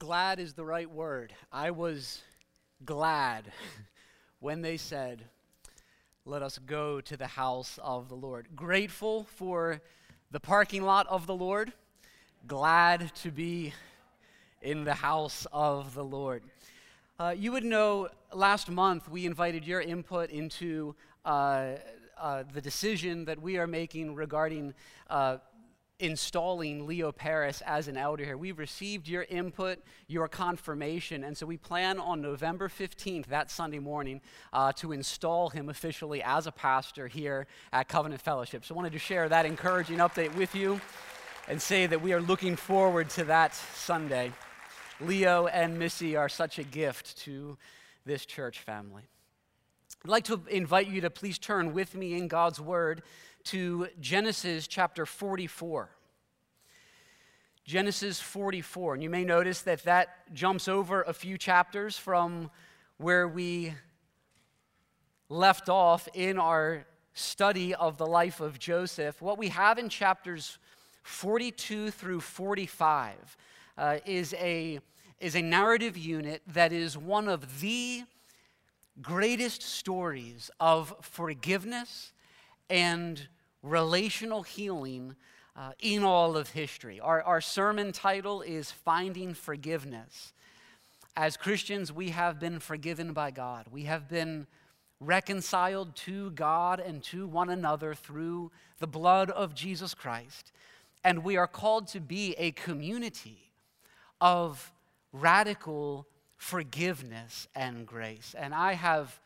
glad is the right word. I was glad when they said, Let us go to the house of the Lord. Grateful for the parking lot of the Lord, glad to be in the house of the Lord. Uh, you would know last month we invited your input into uh, uh, the decision that we are making regarding uh, installing Leo Paris as an elder here. We've received your input, your confirmation, and so we plan on November 15th, that Sunday morning, uh, to install him officially as a pastor here at Covenant Fellowship. So I wanted to share that encouraging update with you and say that we are looking forward to that Sunday. Leo and Missy are such a gift to this church family. I'd like to invite you to please turn with me in God's Word to Genesis chapter 44. Genesis 44. And you may notice that that jumps over a few chapters from where we left off in our study of the life of Joseph. What we have in chapters 42 through 45 uh, is, a, is a narrative unit that is one of the greatest stories of forgiveness and relational healing uh, in all of history. Our, our sermon title is Finding Forgiveness. As Christians, we have been forgiven by God. We have been reconciled to God and to one another through the blood of Jesus Christ. And we are called to be a community of radical forgiveness and grace. And I have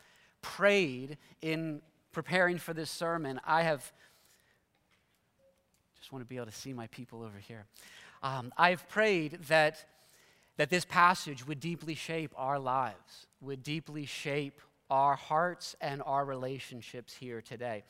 prayed in preparing for this sermon, I have just want to be able to see my people over here. Um, I've prayed that, that this passage would deeply shape our lives, would deeply shape our hearts and our relationships here today.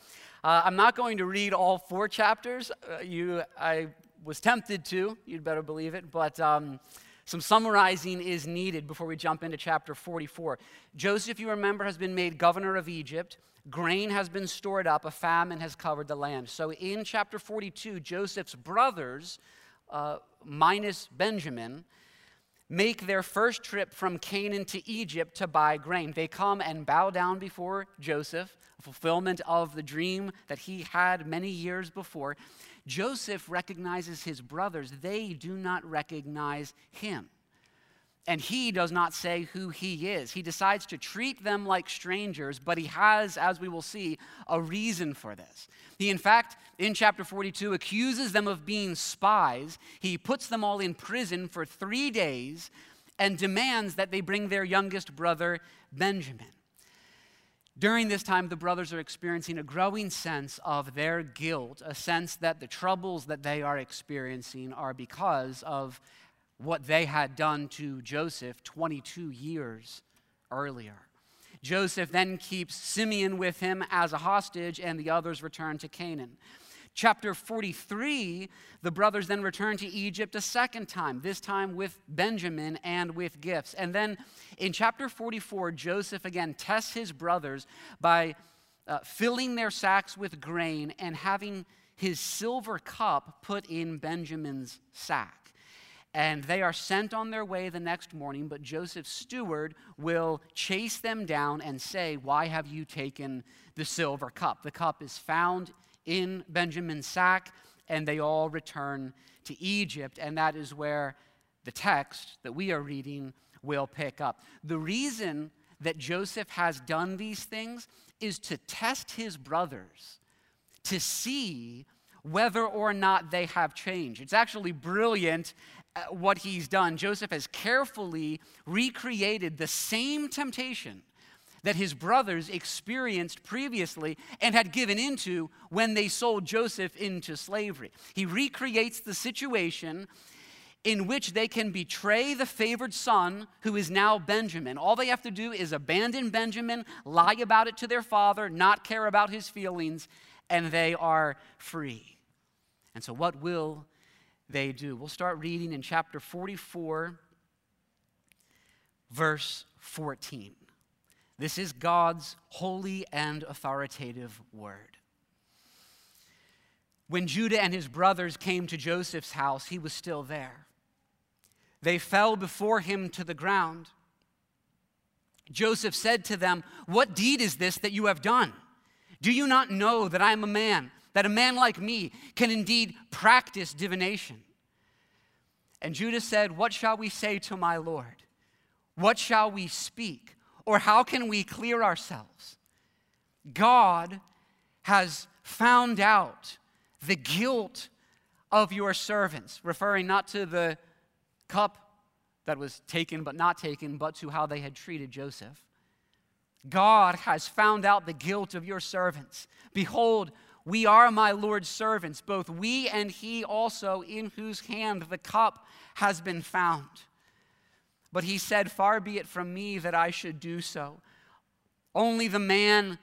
Uh, I'm not going to read all four chapters. Uh, you, I was tempted to, you'd better believe it, but um, some summarizing is needed before we jump into chapter 44. Joseph, you remember, has been made governor of Egypt. Grain has been stored up, a famine has covered the land. So in chapter 42, Joseph's brothers, uh, minus Benjamin, make their first trip from Canaan to Egypt to buy grain. They come and bow down before Joseph, a fulfillment of the dream that he had many years before. Joseph recognizes his brothers, they do not recognize him. And he does not say who he is. He decides to treat them like strangers, but he has, as we will see, a reason for this. He, in fact, in chapter 42, accuses them of being spies. He puts them all in prison for three days and demands that they bring their youngest brother, Benjamin. During this time, the brothers are experiencing a growing sense of their guilt, a sense that the troubles that they are experiencing are because of what they had done to Joseph 22 years earlier. Joseph then keeps Simeon with him as a hostage, and the others return to Canaan. Chapter 43, the brothers then return to Egypt a second time, this time with Benjamin and with gifts. And then in chapter 44, Joseph again tests his brothers by uh, filling their sacks with grain and having his silver cup put in Benjamin's sack and they are sent on their way the next morning, but Joseph's steward will chase them down and say, Why have you taken the silver cup? The cup is found in Benjamin's sack, and they all return to Egypt, and that is where the text that we are reading will pick up. The reason that Joseph has done these things is to test his brothers to see whether or not they have changed. It's actually brilliant uh, what he's done, Joseph has carefully recreated the same temptation that his brothers experienced previously and had given into when they sold Joseph into slavery. He recreates the situation in which they can betray the favored son who is now Benjamin. All they have to do is abandon Benjamin, lie about it to their father, not care about his feelings, and they are free. And so, what will they do. We'll start reading in chapter 44, verse 14. This is God's holy and authoritative word. When Judah and his brothers came to Joseph's house, he was still there. they fell before him to the ground. Joseph said to them, What deed is this that you have done? Do you not know that I am a man, that a man like me can indeed practice divination? And Judah said, What shall we say to my Lord? What shall we speak? Or how can we clear ourselves? God has found out the guilt of your servants, referring not to the cup that was taken but not taken, but to how they had treated Joseph. God has found out the guilt of your servants. Behold, we are my Lord's servants, both we and he also, in whose hand the cup has been found. But he said, Far be it from me that I should do so. Only the man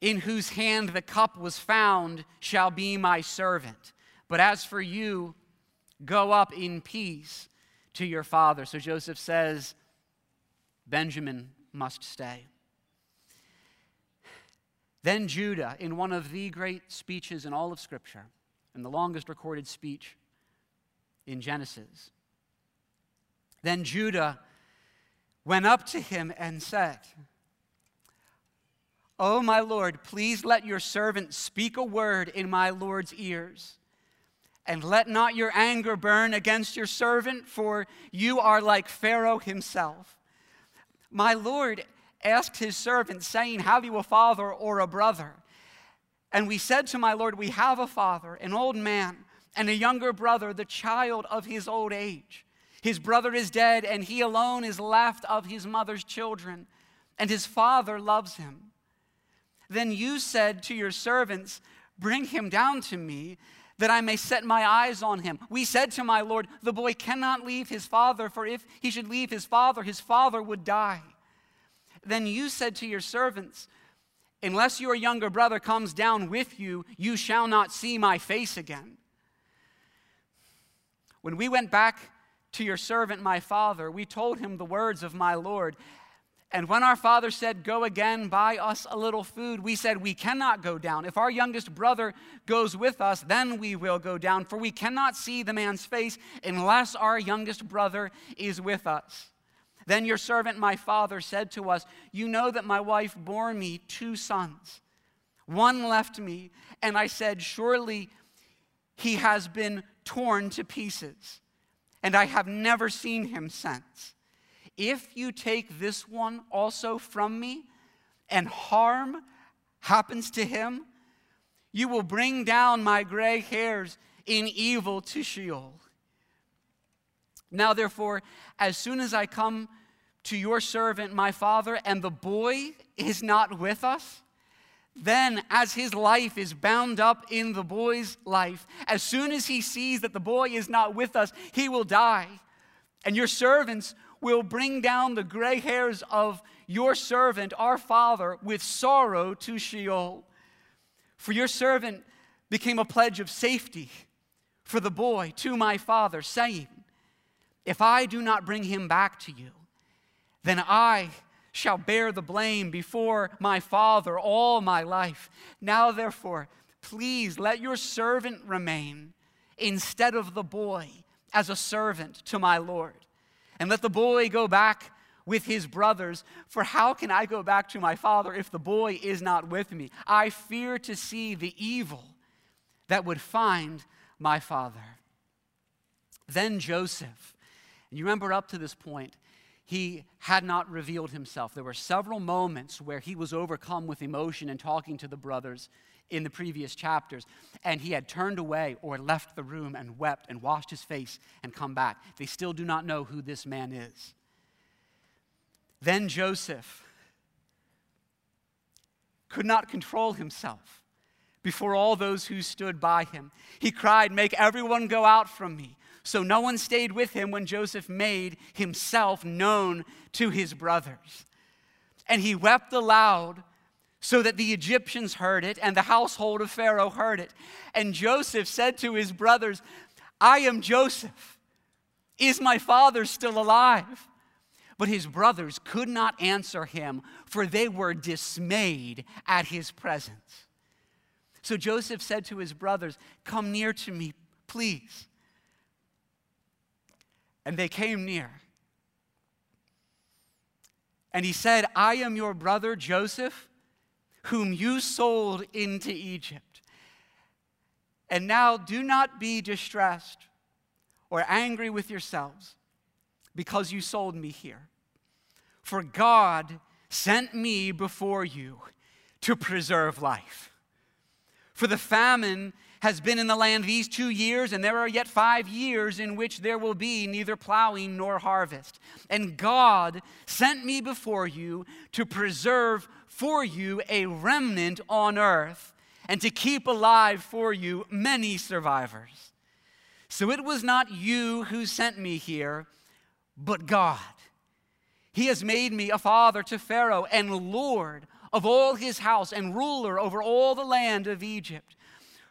in whose hand the cup was found shall be my servant. But as for you, go up in peace to your father. So Joseph says, Benjamin must stay. Then Judah, in one of the great speeches in all of Scripture, and the longest recorded speech in Genesis, then Judah went up to him and said, Oh, my Lord, please let your servant speak a word in my Lord's ears. And let not your anger burn against your servant, for you are like Pharaoh himself. My Lord asked his servant, saying, Have you a father or a brother? And we said to my Lord, We have a father, an old man, and a younger brother, the child of his old age. His brother is dead, and he alone is left of his mother's children, and his father loves him. Then you said to your servants, Bring him down to me, that I may set my eyes on him. We said to my Lord, The boy cannot leave his father, for if he should leave his father, his father would die. Then you said to your servants, Unless your younger brother comes down with you, you shall not see my face again. When we went back to your servant, my father, we told him the words of my Lord. And when our father said, Go again, buy us a little food, we said, We cannot go down. If our youngest brother goes with us, then we will go down, for we cannot see the man's face unless our youngest brother is with us. Then your servant, my father, said to us, You know that my wife bore me two sons. One left me, and I said, Surely he has been torn to pieces, and I have never seen him since. If you take this one also from me, and harm happens to him, you will bring down my gray hairs in evil to Sheol. Now, therefore, as soon as I come to your servant, my father, and the boy is not with us, then, as his life is bound up in the boy's life, as soon as he sees that the boy is not with us, he will die. And your servants will bring down the gray hairs of your servant, our father, with sorrow to Sheol. For your servant became a pledge of safety for the boy to my father, saying, If I do not bring him back to you, then I shall bear the blame before my father all my life. Now, therefore, please let your servant remain instead of the boy as a servant to my Lord and let the boy go back with his brothers. For how can I go back to my father if the boy is not with me? I fear to see the evil that would find my father. Then Joseph, and you remember up to this point, he had not revealed himself. There were several moments where he was overcome with emotion and talking to the brothers in the previous chapters. And he had turned away or left the room and wept and washed his face and come back. They still do not know who this man is. Then Joseph could not control himself before all those who stood by him. He cried, Make everyone go out from me. So no one stayed with him when Joseph made himself known to his brothers. And he wept aloud so that the Egyptians heard it and the household of Pharaoh heard it. And Joseph said to his brothers, I am Joseph. Is my father still alive? But his brothers could not answer him, for they were dismayed at his presence. So Joseph said to his brothers, Come near to me, please. And they came near. And he said, I am your brother Joseph, whom you sold into Egypt. And now do not be distressed or angry with yourselves because you sold me here. For God sent me before you to preserve life. For the famine has been in the land these two years, and there are yet five years in which there will be neither plowing nor harvest. And God sent me before you to preserve for you a remnant on earth and to keep alive for you many survivors. So it was not you who sent me here, but God. He has made me a father to Pharaoh and Lord of all his house and ruler over all the land of Egypt.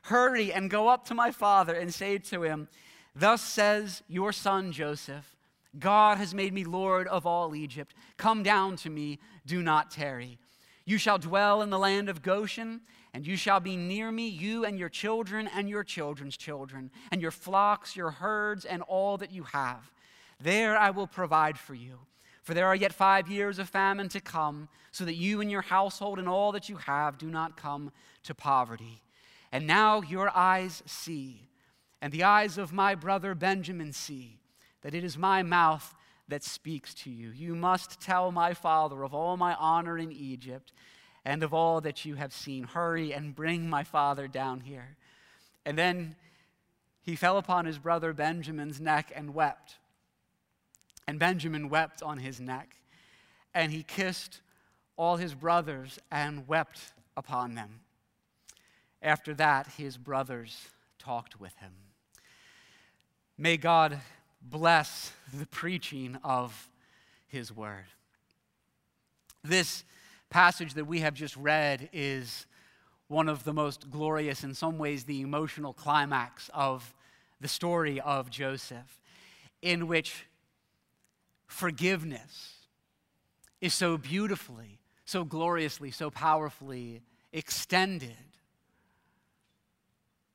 Hurry and go up to my father and say to him, Thus says your son Joseph, God has made me Lord of all Egypt. Come down to me, do not tarry. You shall dwell in the land of Goshen, and you shall be near me, you and your children and your children's children, and your flocks, your herds, and all that you have. There I will provide for you. For there are yet five years of famine to come, so that you and your household and all that you have do not come to poverty. And now your eyes see, and the eyes of my brother Benjamin see, that it is my mouth that speaks to you. You must tell my father of all my honor in Egypt and of all that you have seen. Hurry and bring my father down here. And then he fell upon his brother Benjamin's neck and wept. And Benjamin wept on his neck. And he kissed all his brothers and wept upon them. After that, his brothers talked with him. May God bless the preaching of his word. This passage that we have just read is one of the most glorious, in some ways, the emotional climax of the story of Joseph, in which forgiveness is so beautifully, so gloriously, so powerfully extended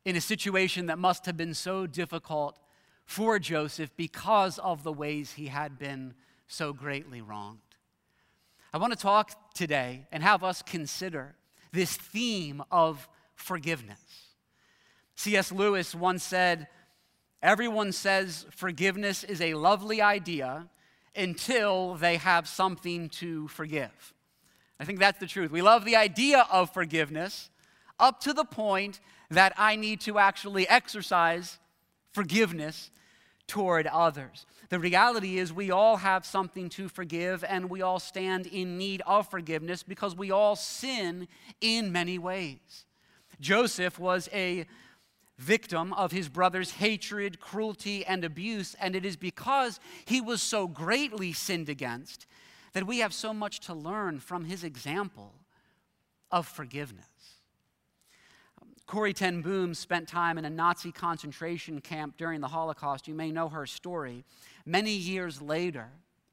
in a situation that must have been so difficult for Joseph because of the ways he had been so greatly wronged. I want to talk today and have us consider this theme of forgiveness. C.S. Lewis once said, Everyone says forgiveness is a lovely idea until they have something to forgive. I think that's the truth. We love the idea of forgiveness up to the point that I need to actually exercise forgiveness toward others. The reality is, we all have something to forgive, and we all stand in need of forgiveness because we all sin in many ways. Joseph was a victim of his brother's hatred, cruelty, and abuse, and it is because he was so greatly sinned against that we have so much to learn from his example of forgiveness. Corrie ten Boom spent time in a Nazi concentration camp during the Holocaust. You may know her story. Many years later,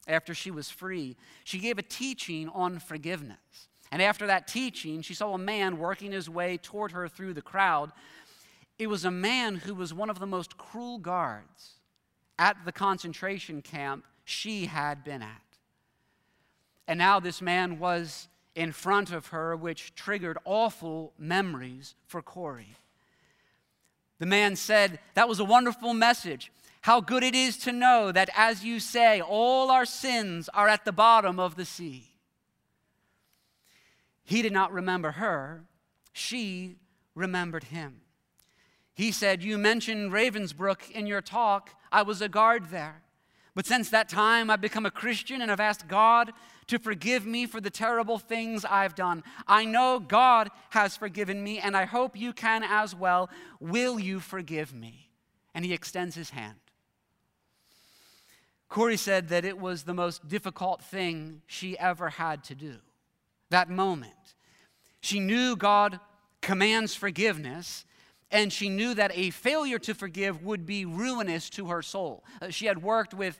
after she was free, she gave a teaching on forgiveness. And after that teaching, she saw a man working his way toward her through the crowd. It was a man who was one of the most cruel guards at the concentration camp she had been at. And now this man was in front of her, which triggered awful memories for Corrie. The man said, That was a wonderful message. How good it is to know that, as you say, all our sins are at the bottom of the sea. He did not remember her, she remembered him. He said, You mentioned Ravensbrück in your talk. I was a guard there. But since that time, I've become a Christian and I've asked God to forgive me for the terrible things I've done. I know God has forgiven me, and I hope you can as well. Will you forgive me? And he extends his hand. Corrie said that it was the most difficult thing she ever had to do. That moment. She knew God commands forgiveness, and she knew that a failure to forgive would be ruinous to her soul. Uh, she had worked with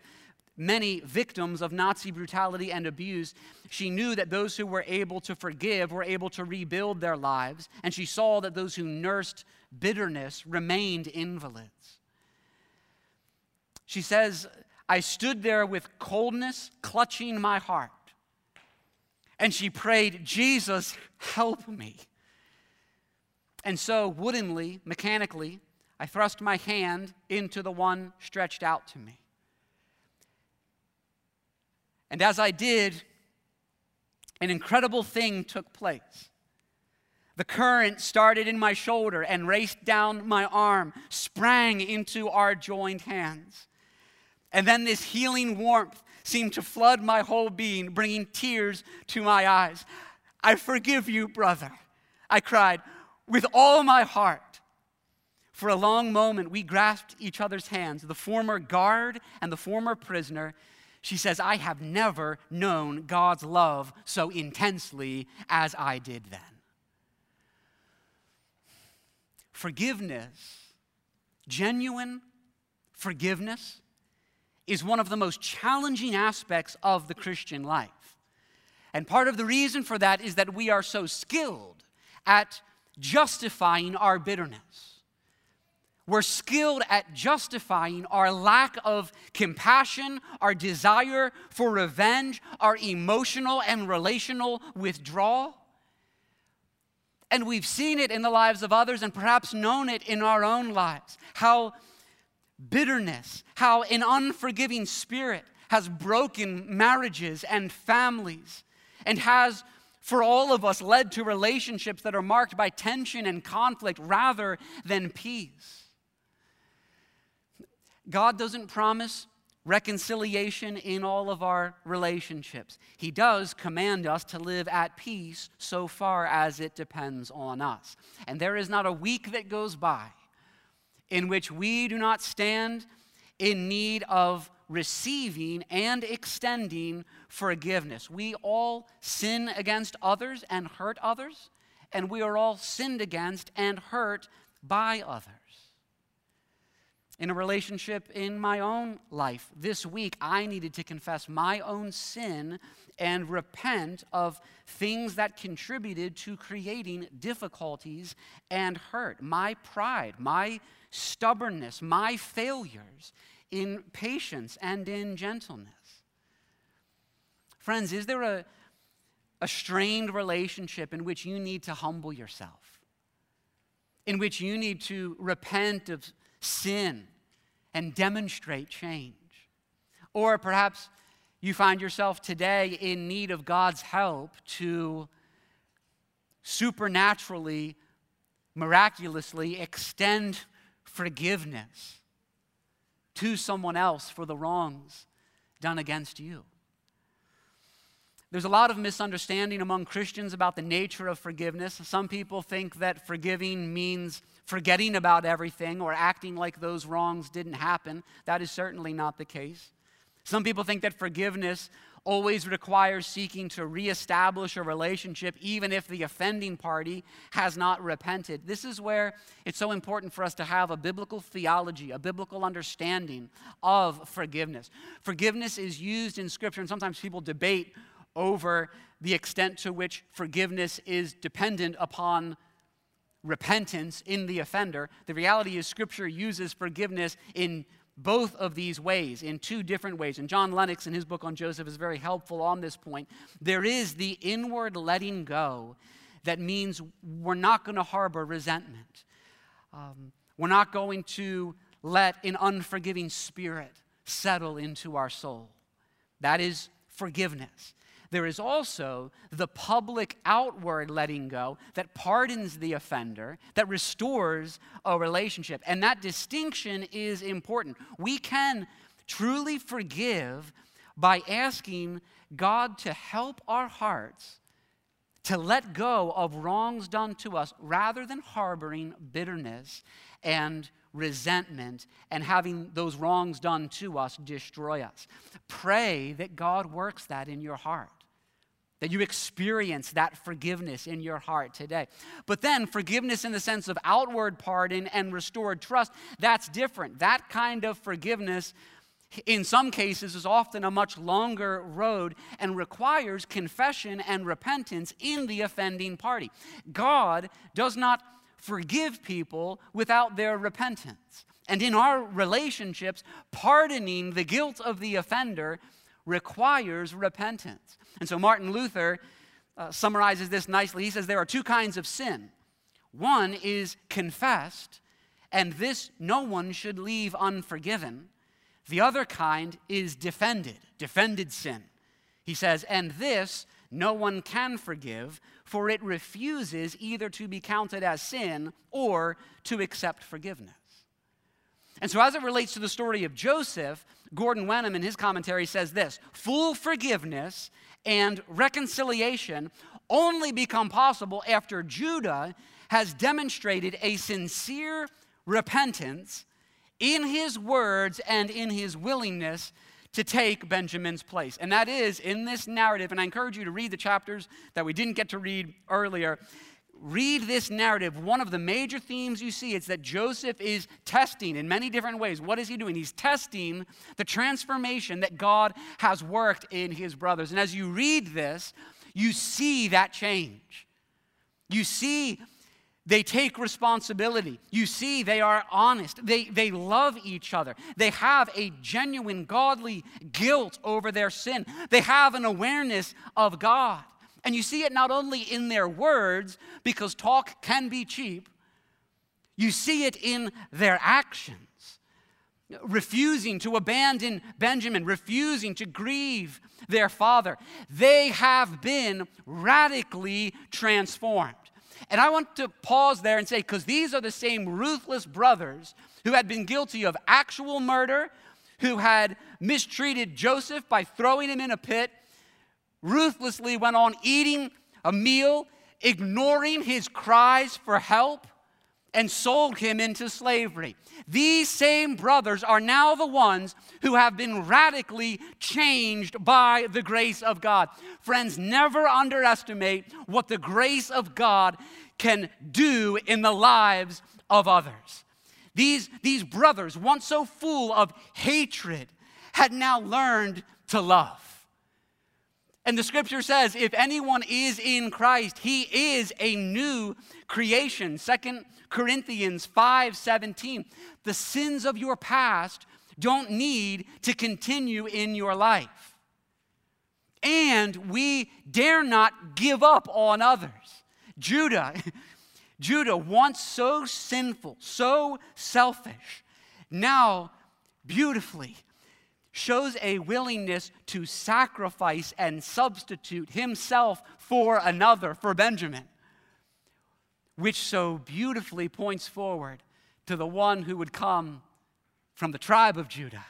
many victims of Nazi brutality and abuse. She knew that those who were able to forgive were able to rebuild their lives, and she saw that those who nursed bitterness remained invalids. She says, I stood there with coldness clutching my heart. And she prayed, Jesus, help me. And so, woodenly, mechanically, I thrust my hand into the one stretched out to me. And as I did, an incredible thing took place. The current started in my shoulder and raced down my arm, sprang into our joined hands. And then this healing warmth seemed to flood my whole being, bringing tears to my eyes. I forgive you, brother, I cried with all my heart. For a long moment, we grasped each other's hands, the former guard and the former prisoner. She says, I have never known God's love so intensely as I did then. Forgiveness, genuine forgiveness, is one of the most challenging aspects of the Christian life. And part of the reason for that is that we are so skilled at justifying our bitterness. We're skilled at justifying our lack of compassion, our desire for revenge, our emotional and relational withdrawal. And we've seen it in the lives of others and perhaps known it in our own lives. How bitterness, how an unforgiving spirit has broken marriages and families and has, for all of us, led to relationships that are marked by tension and conflict rather than peace. God doesn't promise reconciliation in all of our relationships. He does command us to live at peace so far as it depends on us. And there is not a week that goes by in which we do not stand in need of receiving and extending forgiveness. We all sin against others and hurt others, and we are all sinned against and hurt by others. In a relationship in my own life this week, I needed to confess my own sin and repent of things that contributed to creating difficulties and hurt. My pride, my stubbornness, my failures in patience and in gentleness. Friends, is there a, a strained relationship in which you need to humble yourself? In which you need to repent of sin and demonstrate change? Or perhaps you find yourself today in need of God's help to supernaturally, miraculously extend forgiveness to someone else for the wrongs done against you. There's a lot of misunderstanding among Christians about the nature of forgiveness. Some people think that forgiving means forgetting about everything or acting like those wrongs didn't happen. That is certainly not the case. Some people think that forgiveness always requires seeking to reestablish a relationship, even if the offending party has not repented. This is where it's so important for us to have a biblical theology, a biblical understanding of forgiveness. Forgiveness is used in Scripture, and sometimes people debate over the extent to which forgiveness is dependent upon repentance in the offender. The reality is, Scripture uses forgiveness in both of these ways in two different ways. And John Lennox, in his book on Joseph, is very helpful on this point. There is the inward letting go that means we're not going to harbor resentment. Um, we're not going to let an unforgiving spirit settle into our soul. That is forgiveness. There is also the public outward letting go that pardons the offender, that restores a relationship. And that distinction is important. We can truly forgive by asking God to help our hearts to let go of wrongs done to us rather than harboring bitterness and resentment and having those wrongs done to us destroy us. Pray that God works that in your heart that you experience that forgiveness in your heart today. But then, forgiveness in the sense of outward pardon and restored trust, that's different. That kind of forgiveness, in some cases, is often a much longer road and requires confession and repentance in the offending party. God does not forgive people without their repentance. And in our relationships, pardoning the guilt of the offender requires repentance. And so Martin Luther uh, summarizes this nicely. He says there are two kinds of sin one is confessed, and this no one should leave unforgiven. The other kind is defended, defended sin. He says, and this no one can forgive, for it refuses either to be counted as sin or to accept forgiveness. And so, as it relates to the story of Joseph, Gordon Wenham in his commentary says this full forgiveness and reconciliation only become possible after Judah has demonstrated a sincere repentance in his words and in his willingness to take Benjamin's place. And that is in this narrative, and I encourage you to read the chapters that we didn't get to read earlier. Read this narrative. One of the major themes you see is that Joseph is testing in many different ways. What is he doing? He's testing the transformation that God has worked in his brothers. And as you read this, you see that change. You see they take responsibility. You see, they are honest. They, they love each other. They have a genuine godly guilt over their sin. They have an awareness of God. And you see it not only in their words, because talk can be cheap, you see it in their actions. Refusing to abandon Benjamin, refusing to grieve their father. They have been radically transformed. And I want to pause there and say, because these are the same ruthless brothers who had been guilty of actual murder, who had mistreated Joseph by throwing him in a pit, ruthlessly went on eating a meal, ignoring his cries for help, and sold him into slavery. These same brothers are now the ones who have been radically changed by the grace of God. Friends, never underestimate what the grace of God can do in the lives of others. These, these brothers, once so full of hatred, had now learned to love. And the scripture says, if anyone is in Christ, he is a new creation. Second Corinthians 5 17. The sins of your past don't need to continue in your life. And we dare not give up on others. Judah, Judah, once so sinful, so selfish, now beautifully shows a willingness to sacrifice and substitute himself for another, for Benjamin which so beautifully points forward to the one who would come from the tribe of Judah,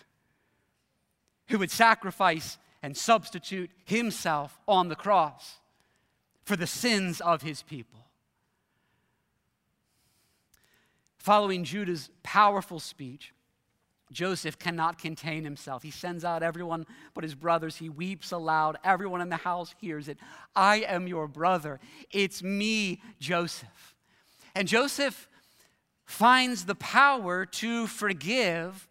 who would sacrifice and substitute himself on the cross for the sins of his people. Following Judah's powerful speech, Joseph cannot contain himself. He sends out everyone but his brothers. He weeps aloud. Everyone in the house hears it. I am your brother. It's me, Joseph. And Joseph finds the power to forgive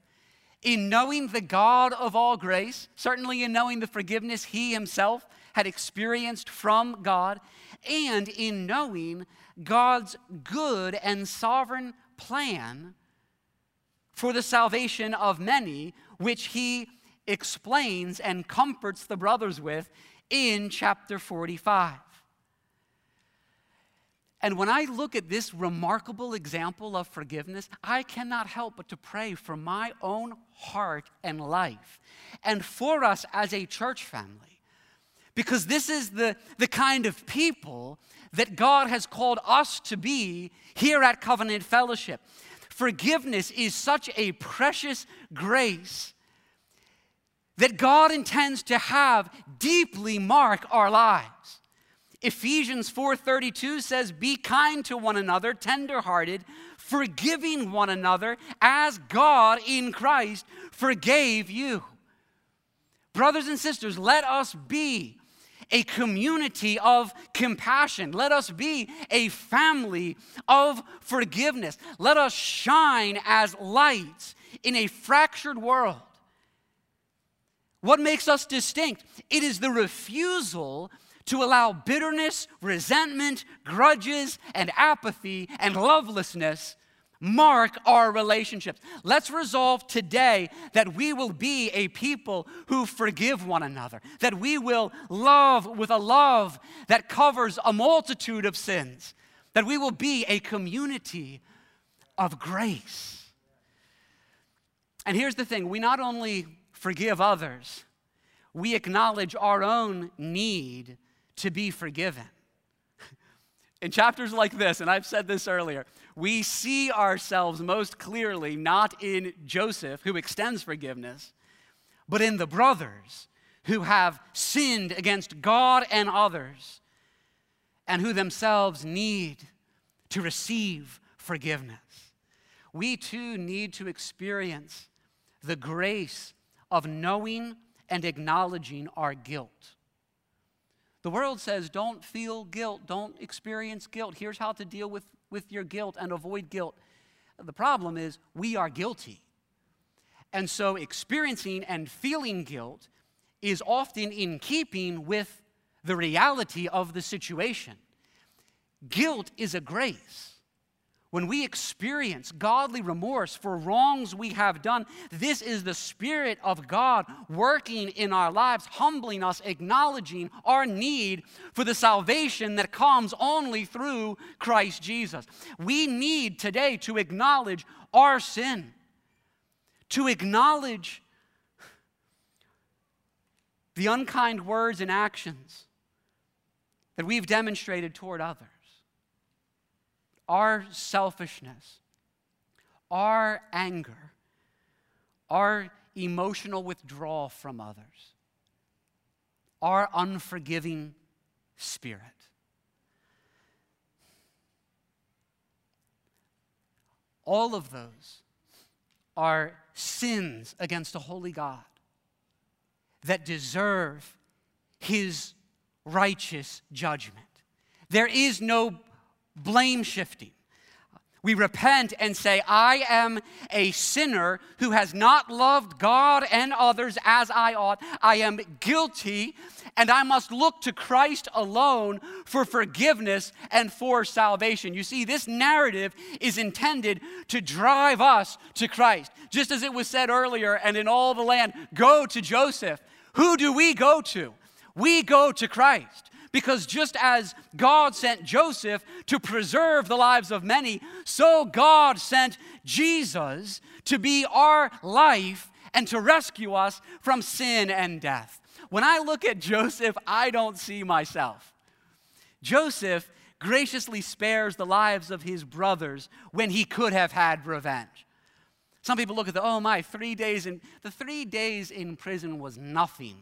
in knowing the God of all grace, certainly in knowing the forgiveness he himself had experienced from God, and in knowing God's good and sovereign plan for the salvation of many, which he explains and comforts the brothers with in chapter 45. And when I look at this remarkable example of forgiveness, I cannot help but to pray for my own heart and life and for us as a church family. Because this is the, the kind of people that God has called us to be here at Covenant Fellowship. Forgiveness is such a precious grace that God intends to have deeply mark our lives. Ephesians 4:32 says be kind to one another, tenderhearted, forgiving one another as God in Christ forgave you. Brothers and sisters, let us be a community of compassion. Let us be a family of forgiveness. Let us shine as lights in a fractured world. What makes us distinct? It is the refusal to allow bitterness, resentment, grudges, and apathy and lovelessness mark our relationships. Let's resolve today that we will be a people who forgive one another, that we will love with a love that covers a multitude of sins, that we will be a community of grace. And here's the thing we not only forgive others, we acknowledge our own need to be forgiven. In chapters like this, and I've said this earlier, we see ourselves most clearly not in Joseph, who extends forgiveness, but in the brothers who have sinned against God and others, and who themselves need to receive forgiveness. We too need to experience the grace of knowing and acknowledging our guilt. The world says, don't feel guilt, don't experience guilt. Here's how to deal with, with your guilt and avoid guilt. The problem is, we are guilty. And so, experiencing and feeling guilt is often in keeping with the reality of the situation. Guilt is a grace. When we experience godly remorse for wrongs we have done, this is the Spirit of God working in our lives, humbling us, acknowledging our need for the salvation that comes only through Christ Jesus. We need today to acknowledge our sin, to acknowledge the unkind words and actions that we've demonstrated toward others our selfishness, our anger, our emotional withdrawal from others, our unforgiving spirit. All of those are sins against a holy God that deserve his righteous judgment. There is no blame shifting. We repent and say, I am a sinner who has not loved God and others as I ought. I am guilty, and I must look to Christ alone for forgiveness and for salvation. You see, this narrative is intended to drive us to Christ. Just as it was said earlier, and in all the land, go to Joseph. Who do we go to? We go to Christ. Because just as God sent Joseph to preserve the lives of many, so God sent Jesus to be our life and to rescue us from sin and death. When I look at Joseph, I don't see myself. Joseph graciously spares the lives of his brothers when he could have had revenge. Some people look at the, oh my, three days in, the three days in prison was nothing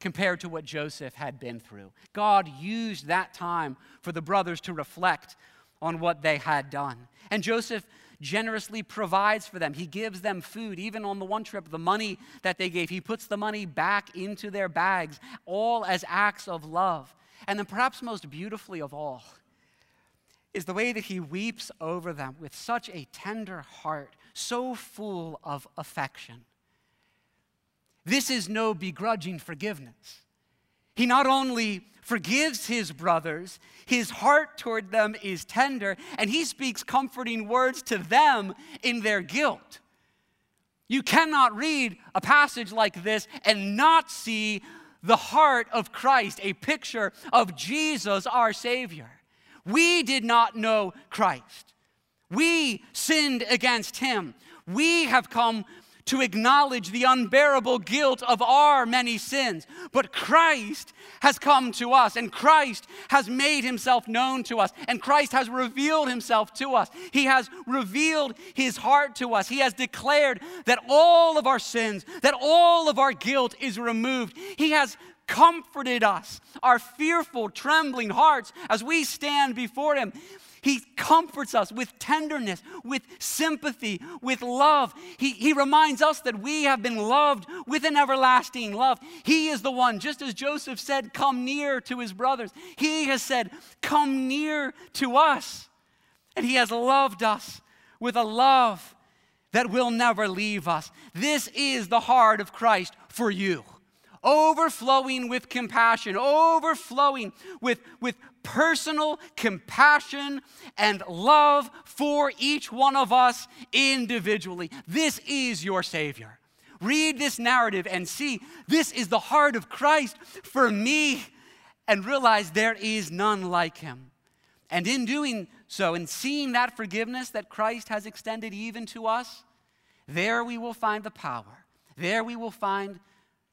compared to what Joseph had been through. God used that time for the brothers to reflect on what they had done. And Joseph generously provides for them. He gives them food. Even on the one trip, the money that they gave, he puts the money back into their bags, all as acts of love. And then, perhaps most beautifully of all, is the way that he weeps over them with such a tender heart, so full of affection. This is no begrudging forgiveness. He not only forgives his brothers, his heart toward them is tender, and he speaks comforting words to them in their guilt. You cannot read a passage like this and not see the heart of Christ, a picture of Jesus, our Savior. We did not know Christ. We sinned against him. We have come to acknowledge the unbearable guilt of our many sins. But Christ has come to us, and Christ has made himself known to us, and Christ has revealed himself to us. He has revealed his heart to us. He has declared that all of our sins, that all of our guilt is removed. He has comforted us, our fearful, trembling hearts, as we stand before him. He comforts us with tenderness, with sympathy, with love. He, he reminds us that we have been loved with an everlasting love. He is the one, just as Joseph said, come near to his brothers. He has said, come near to us. And he has loved us with a love that will never leave us. This is the heart of Christ for you. overflowing with compassion, overflowing with, with personal compassion and love for each one of us individually. This is your Savior. Read this narrative and see this is the heart of Christ for me, and realize there is none like him. And in doing so, in seeing that forgiveness that Christ has extended even to us, there we will find the power. There we will find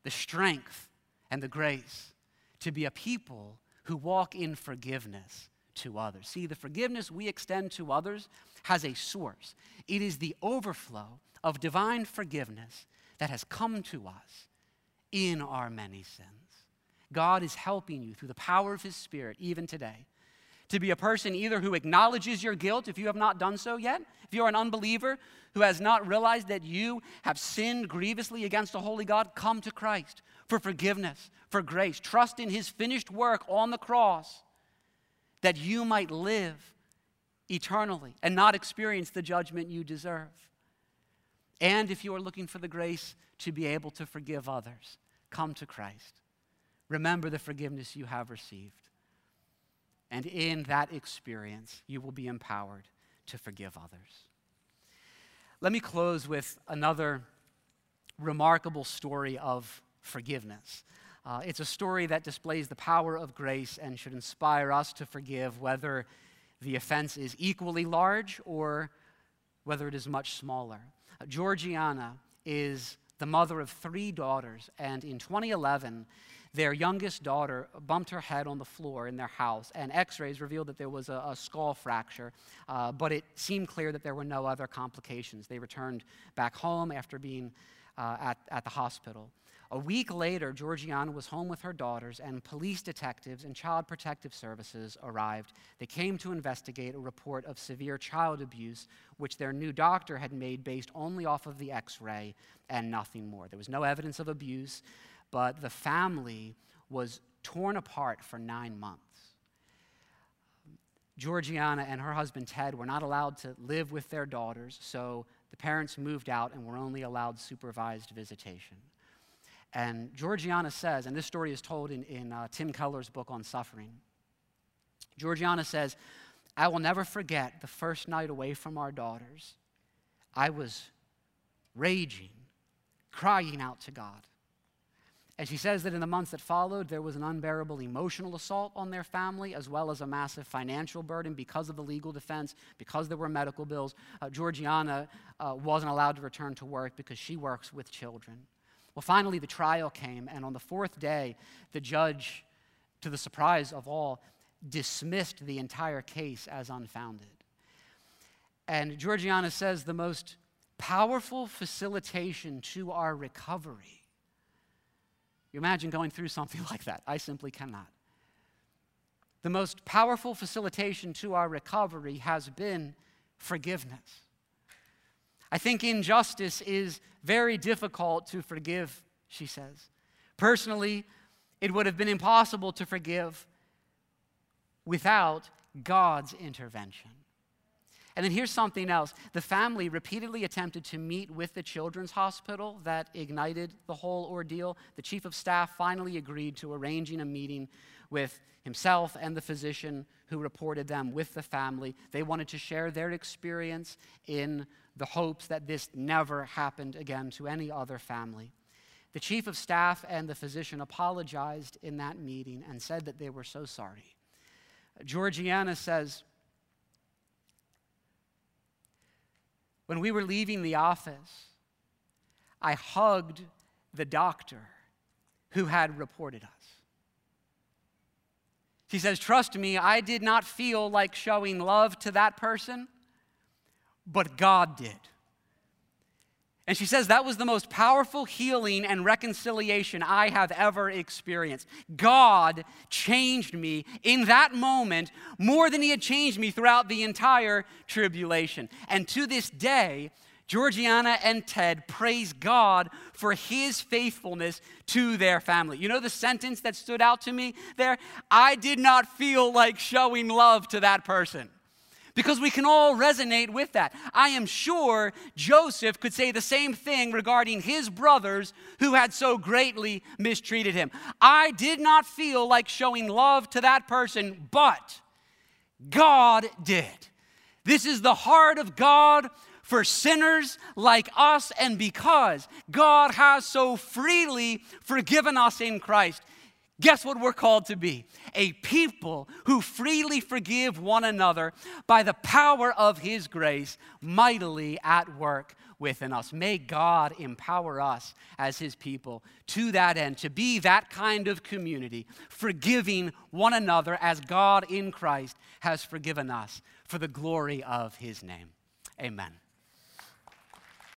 the strength and the grace to be a people who walk in forgiveness to others. See, the forgiveness we extend to others has a source, it is the overflow of divine forgiveness that has come to us in our many sins. God is helping you through the power of His Spirit, even today, to be a person either who acknowledges your guilt if you have not done so yet, if you're an unbeliever who has not realized that you have sinned grievously against a holy God, come to Christ for forgiveness, for grace. Trust in His finished work on the cross that you might live eternally and not experience the judgment you deserve. And if you are looking for the grace to be able to forgive others, come to Christ. Remember the forgiveness you have received. And in that experience, you will be empowered to forgive others. Let me close with another remarkable story of forgiveness. Uh, it's a story that displays the power of grace and should inspire us to forgive whether the offense is equally large or whether it is much smaller. Georgiana is the mother of three daughters, and in 2011, their youngest daughter bumped her head on the floor in their house, and x rays revealed that there was a, a skull fracture, uh, but it seemed clear that there were no other complications. They returned back home after being uh, at, at the hospital. A week later, Georgiana was home with her daughters, and police detectives and child protective services arrived. They came to investigate a report of severe child abuse, which their new doctor had made based only off of the x ray and nothing more. There was no evidence of abuse, but the family was torn apart for nine months. Georgiana and her husband Ted were not allowed to live with their daughters, so the parents moved out and were only allowed supervised visitation. And Georgiana says, and this story is told in, in uh, Tim Keller's book on suffering. Georgiana says, I will never forget the first night away from our daughters. I was raging, crying out to God. And she says that in the months that followed, there was an unbearable emotional assault on their family, as well as a massive financial burden because of the legal defense, because there were medical bills. Uh, Georgiana uh, wasn't allowed to return to work because she works with children. Well, finally, the trial came, and on the fourth day, the judge, to the surprise of all, dismissed the entire case as unfounded. And Georgiana says the most powerful facilitation to our recovery. You imagine going through something like that? I simply cannot. The most powerful facilitation to our recovery has been forgiveness. I think injustice is very difficult to forgive, she says. Personally, it would have been impossible to forgive without God's intervention. And then here's something else. The family repeatedly attempted to meet with the children's hospital that ignited the whole ordeal. The chief of staff finally agreed to arranging a meeting with himself and the physician who reported them with the family. They wanted to share their experience in the hopes that this never happened again to any other family. The chief of staff and the physician apologized in that meeting and said that they were so sorry. Georgiana says, When we were leaving the office, I hugged the doctor who had reported us. She says, Trust me, I did not feel like showing love to that person but God did. And she says that was the most powerful healing and reconciliation I have ever experienced. God changed me in that moment more than he had changed me throughout the entire tribulation. And to this day, Georgiana and Ted praise God for his faithfulness to their family. You know the sentence that stood out to me there? I did not feel like showing love to that person. because we can all resonate with that. I am sure Joseph could say the same thing regarding his brothers who had so greatly mistreated him. I did not feel like showing love to that person, but God did. This is the heart of God for sinners like us, and because God has so freely forgiven us in Christ, guess what we're called to be? A people who freely forgive one another by the power of His grace, mightily at work within us. May God empower us as His people to that end, to be that kind of community, forgiving one another as God in Christ has forgiven us for the glory of His name. Amen.